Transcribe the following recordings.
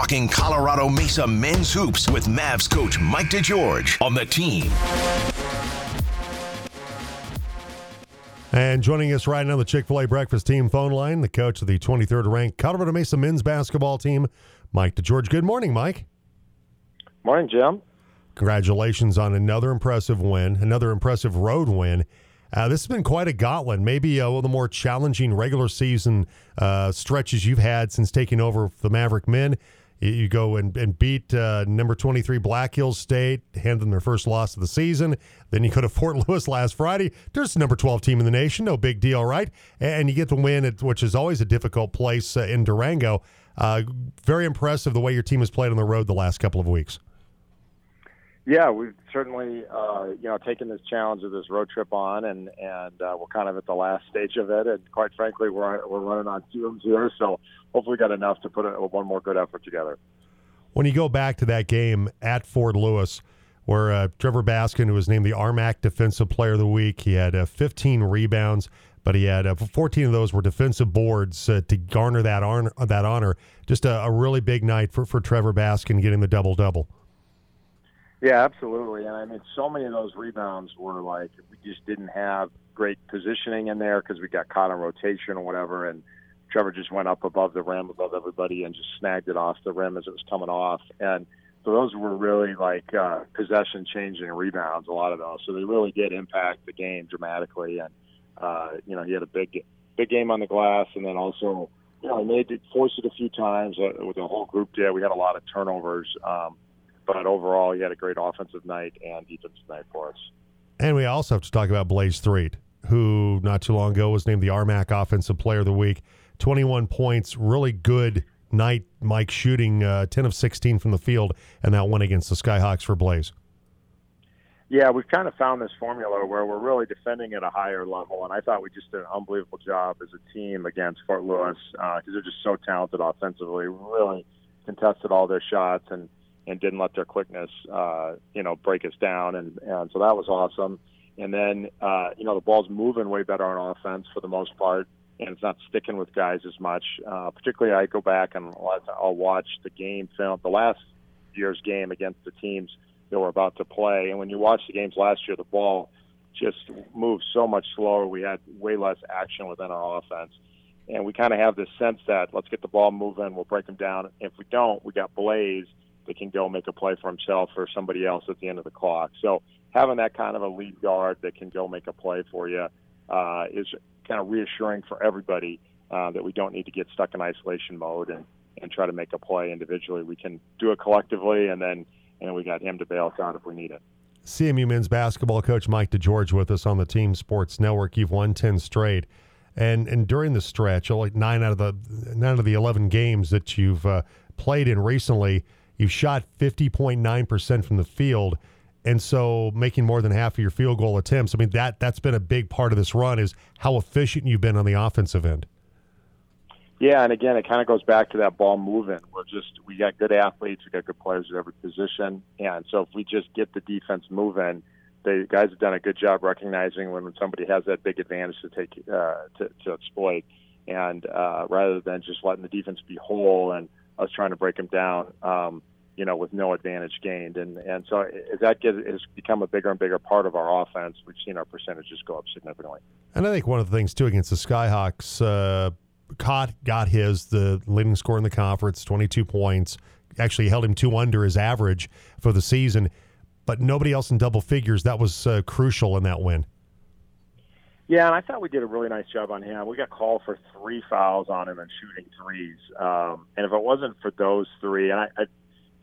talking Colorado Mesa men's hoops with Mavs coach Mike DeGeorge on the team. And joining us right now, the Chick fil A breakfast team phone line, the coach of the 23rd ranked Colorado Mesa men's basketball team, Mike DeGeorge. Good morning, Mike. Morning, Jim. Congratulations on another impressive win, another impressive road win. Uh, this has been quite a gauntlet, maybe uh, one of the more challenging regular season uh, stretches you've had since taking over the Maverick men. You, go and, and beat uh, number 23 Black Hills State, hand them their first loss of the season. Then you go to Fort Lewis last Friday. There's the number 12 team in the nation, no big deal, right? And you get the win, at, which is always a difficult place uh, in Durango. Uh, very impressive the way your team has played on the road the last couple of weeks. Yeah, we've certainly uh, you know taken this challenge of this road trip on, and and uh, we're kind of at the last stage of it. And quite frankly, we're we're running on fumes here, so hopefully, got enough to put a, one more good effort together. When you go back to that game at Fort Lewis, where uh, Trevor Baskin, who was named the RMAC Defensive Player of the Week, he had uh, 15 rebounds, but he had uh, 14 of those were defensive boards uh, to garner that honor. That honor, just a, a really big night for for Trevor Baskin getting the double double. Yeah, absolutely. And I mean, so many of those rebounds were like we just didn't have great positioning in there because we got caught on rotation or whatever, and Trevor just went up above the rim, above everybody, and just snagged it off the rim as it was coming off. And so those were really like uh, possession changing rebounds, a lot of those. So they really did impact the game dramatically. And uh, you know, he had a big, big game on the glass, and then also, you know, he made it, forced it a few times uh, with the whole group. Did we had a lot of turnovers. Um, but overall, he had a great offensive night and defensive night for us. And we also have to talk about Blaze Threet, who not too long ago was named the RMAC Offensive Player of the Week. 21 points, really good night, Mike, shooting uh, 10 of 16 from the field, and that one against the Skyhawks for Blaze. Yeah, we've kind of found this formula where we're really defending at a higher level, and I thought we just did an unbelievable job as a team against Fort Lewis because uh, they're just so talented offensively. Really contested all their shots and and didn't let their quickness, uh, you know, break us down. And, and so that was awesome. And then, uh, you know, the ball's moving way better on offense for the most part, and it's not sticking with guys as much. Uh, particularly, I go back and I'll watch the game film, the last year's game against the teams that we're about to play. And when you watch the games last year, the ball just moved so much slower. We had way less action within our offense. And we kind of have this sense that let's get the ball moving, we'll break them down. If we don't, we got Blaze that can go make a play for himself or somebody else at the end of the clock. So having that kind of a lead guard that can go make a play for you uh, is kind of reassuring for everybody uh, that we don't need to get stuck in isolation mode and, and try to make a play individually. We can do it collectively, and then and we got him to bail us out if we need it. CMU men's basketball coach Mike DeGeorge with us on the Team Sports Network. You've won ten straight, and and during the stretch, like nine out of the nine of the eleven games that you've uh, played in recently, You've shot 50.9% from the field. And so making more than half of your field goal attempts, I mean, that, that's been a big part of this run is how efficient you've been on the offensive end. Yeah, and again, it kind of goes back to that ball movement. We're just we got good athletes, we got good players at every position, and so if we just get the defense moving, the guys have done a good job recognizing when somebody has that big advantage to take uh, to, to exploit, and uh, rather than just letting the defense be whole and us trying to break them down. Um, you know, with no advantage gained. And and so as that gets, has become a bigger and bigger part of our offense, we've seen our percentages go up significantly. And I think one of the things too against the Skyhawks, uh, Cott got his the leading score in the conference, twenty two points. Actually held him two under his average for the season, but nobody else in double figures. That was uh, crucial in that win. Yeah, and I thought we did a really nice job on him. We got called for three fouls on him and shooting threes. Um, and if it wasn't for those three, and I, I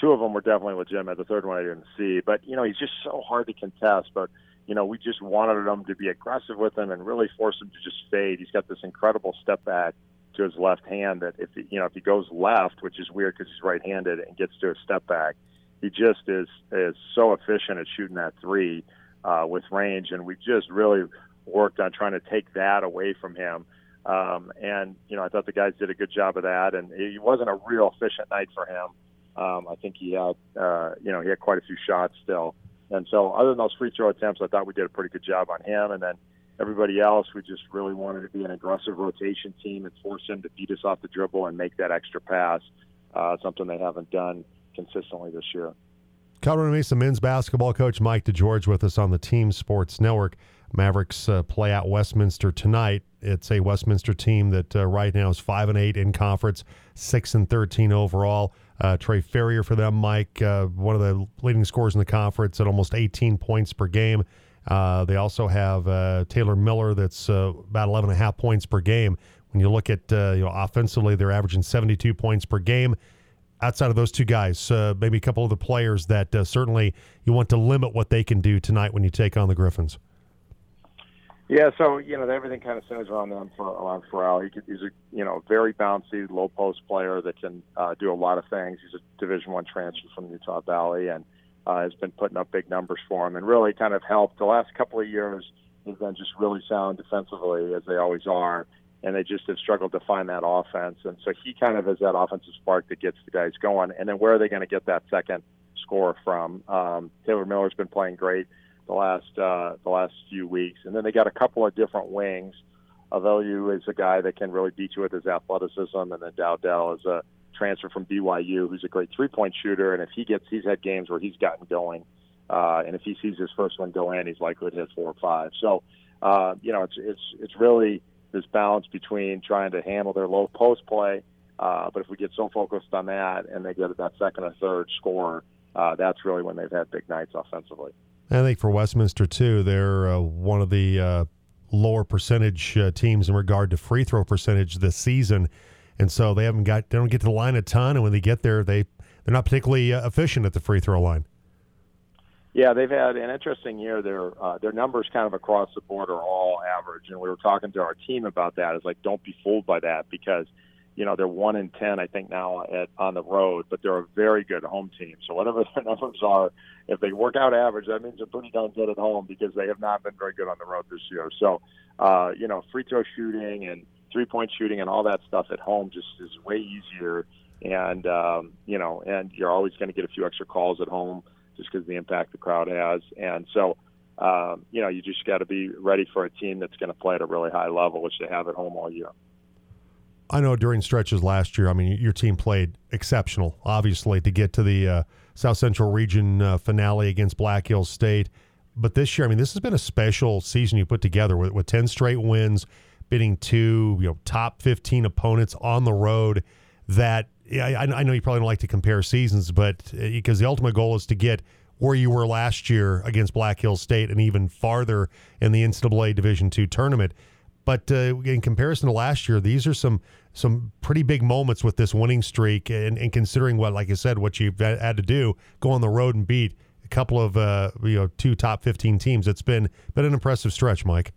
two of them were definitely legitimate. The third one I didn't see, but you know he's just so hard to contest. But you know we just wanted him to be aggressive with him and really force him to just fade. He's got this incredible step back to his left hand that if you know if he goes left, which is weird because he's right-handed and gets to a step back, he just is is so efficient at shooting that three uh, with range. And we just really worked on trying to take that away from him. Um, and you know I thought the guys did a good job of that. And it wasn't a real efficient night for him. Um, I think he had, uh, you know, he had quite a few shots still. And so, other than those free throw attempts, I thought we did a pretty good job on him. And then everybody else, we just really wanted to be an aggressive rotation team and force him to beat us off the dribble and make that extra pass. uh, something they haven't done consistently this year. Colorado Mesa men's basketball coach Mike DeGeorge with us on the Team Sports Network. Mavericks uh, play at Westminster tonight. It's a Westminster team that uh, right now is five and eight in conference, six and thirteen overall. Uh, Trey Ferrier for them, Mike, uh, one of the leading scorers in the conference at almost 18 points per game. Uh, they also have uh, Taylor Miller, that's about 11 and a half points per game. When you look at you know offensively, they're averaging 72 points per game outside of those two guys, uh, maybe a couple of the players that uh, certainly you want to limit what they can do tonight when you take on the Griffins? Yeah, so you know everything kind of centers around them for around Farrell. He, he's a you know very bouncy, low post player that can uh, do a lot of things. He's a Division One transfer from Utah Valley and uh, has been putting up big numbers for him and really kind of helped the last couple of years. He's been just really sound defensively as they always are, and they just have struggled to find that offense. And so he kind of is that offensive spark that gets the guys going. And then where are they going to get that second score from? Um, Taylor Miller's been playing great the last uh, the last few weeks, and then they got a couple of different wings. Avelu is a guy that can really beat you with his athleticism, and then Dowdell is a transfer from BYU who's a great three point shooter. And if he gets, he's had games where he's gotten going, uh, and if he sees his first one go in, he's likely to hit four or five. So, uh, you know, it's it's it's really this balance between trying to handle their low post play. Uh, but if we get so focused on that and they get that second or third score, uh, that's really when they've had big nights offensively. I think for Westminster too, they're uh, one of the uh, lower percentage uh, teams in regard to free throw percentage this season, and so they haven't got they don't get to the line a ton, and when they get there, they they're not particularly uh, efficient at the free throw line. Yeah, they've had an interesting year. Their uh, their numbers kind of across the board are all average, and we were talking to our team about that. It's like don't be fooled by that because you know they're one in ten, I think now at on the road, but they're a very good home team. So whatever their numbers are, if they work out average, that means they're pretty darn good at home because they have not been very good on the road this year. So uh, you know, free throw shooting and three point shooting and all that stuff at home just is way easier. And um, you know, and you're always going to get a few extra calls at home just because the impact the crowd has. And so, um, you know, you just got to be ready for a team that's going to play at a really high level, which they have at home all year. I know during stretches last year, I mean, your team played exceptional, obviously, to get to the uh, South Central Region uh, finale against Black Hills State. But this year, I mean, this has been a special season you put together with, with 10 straight wins, beating two, you know, top 15 opponents on the road that yeah, I, I know you probably don't like to compare seasons, but because uh, the ultimate goal is to get where you were last year against Black Hills State and even farther in the NCAA Division two tournament. But uh, in comparison to last year, these are some some pretty big moments with this winning streak, and, and considering what, like I said, what you've had to do, go on the road and beat a couple of uh, you know two top fifteen teams. It's been been an impressive stretch, Mike.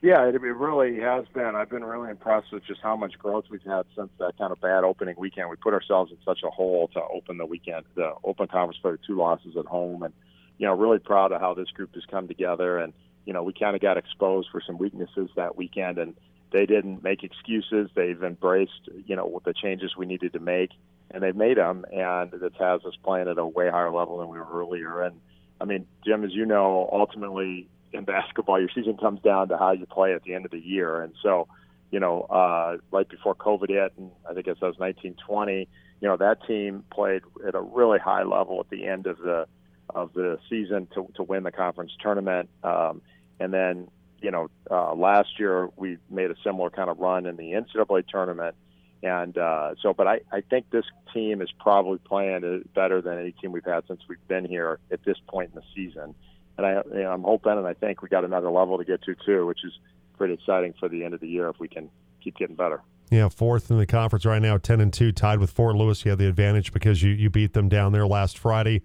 Yeah, it, it really has been. I've been really impressed with just how much growth we've had since that kind of bad opening weekend. We put ourselves in such a hole to open the weekend, the open conference for two losses at home, and you know, really proud of how this group has come together. And you know, we kind of got exposed for some weaknesses that weekend, and they didn't make excuses. They've embraced, you know, the changes we needed to make, and they've made them, and it has us playing at a way higher level than we were earlier. And I mean, Jim, as you know, ultimately in basketball, your season comes down to how you play at the end of the year. And so, you know, uh, right before COVID hit, and I think it was 1920, you know, that team played at a really high level at the end of the of the season to to win the conference tournament. Um, and then, you know, uh, last year we made a similar kind of run in the NCAA tournament. And uh, so, but I, I think this team is probably playing better than any team we've had since we've been here at this point in the season and I, you know, I'm hoping and I think we got another level to get to too, which is pretty exciting for the end of the year if we can keep getting better. Yeah, fourth in the conference right now, ten and two, tied with Fort Lewis. You have the advantage because you, you beat them down there last Friday.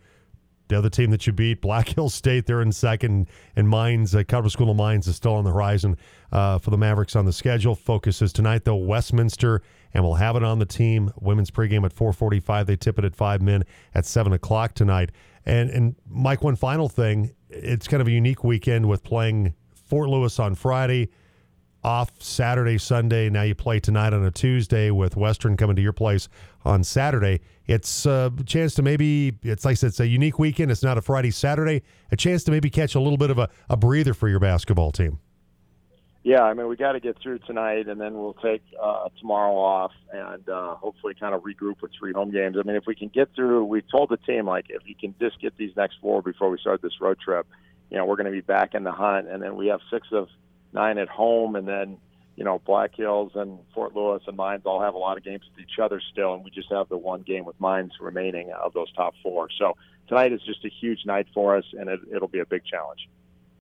The other team that you beat, Black Hill State, they're in second, and Mines, uh, Colorado School of Mines, is still on the horizon uh, for the Mavericks on the schedule. Focus is tonight, though, Westminster, and we'll have it on the team. Women's pregame at 4:45. They tip it at five men at seven o'clock tonight. And and Mike, one final thing, it's kind of a unique weekend with playing Fort Lewis on Friday, off Saturday, Sunday. Now you play tonight on a Tuesday with Western coming to your place on Saturday. It's a chance to maybe, it's like I said, it's a unique weekend. It's not a Friday, Saturday. A chance to maybe catch a little bit of a, a breather for your basketball team. yeah, I mean, we got to get through tonight, and then we'll take uh, tomorrow off, and uh, hopefully, kind of regroup with three home games. I mean, if we can get through, we told the team like if you can just get these next four before we start this road trip, you know, we're going to be back in the hunt, and then we have six of nine at home, and then you know, Black Hills and Fort Lewis and Mines all have a lot of games with each other still, and we just have the one game with Mines remaining of those top four. So tonight is just a huge night for us, and it, it'll be a big challenge.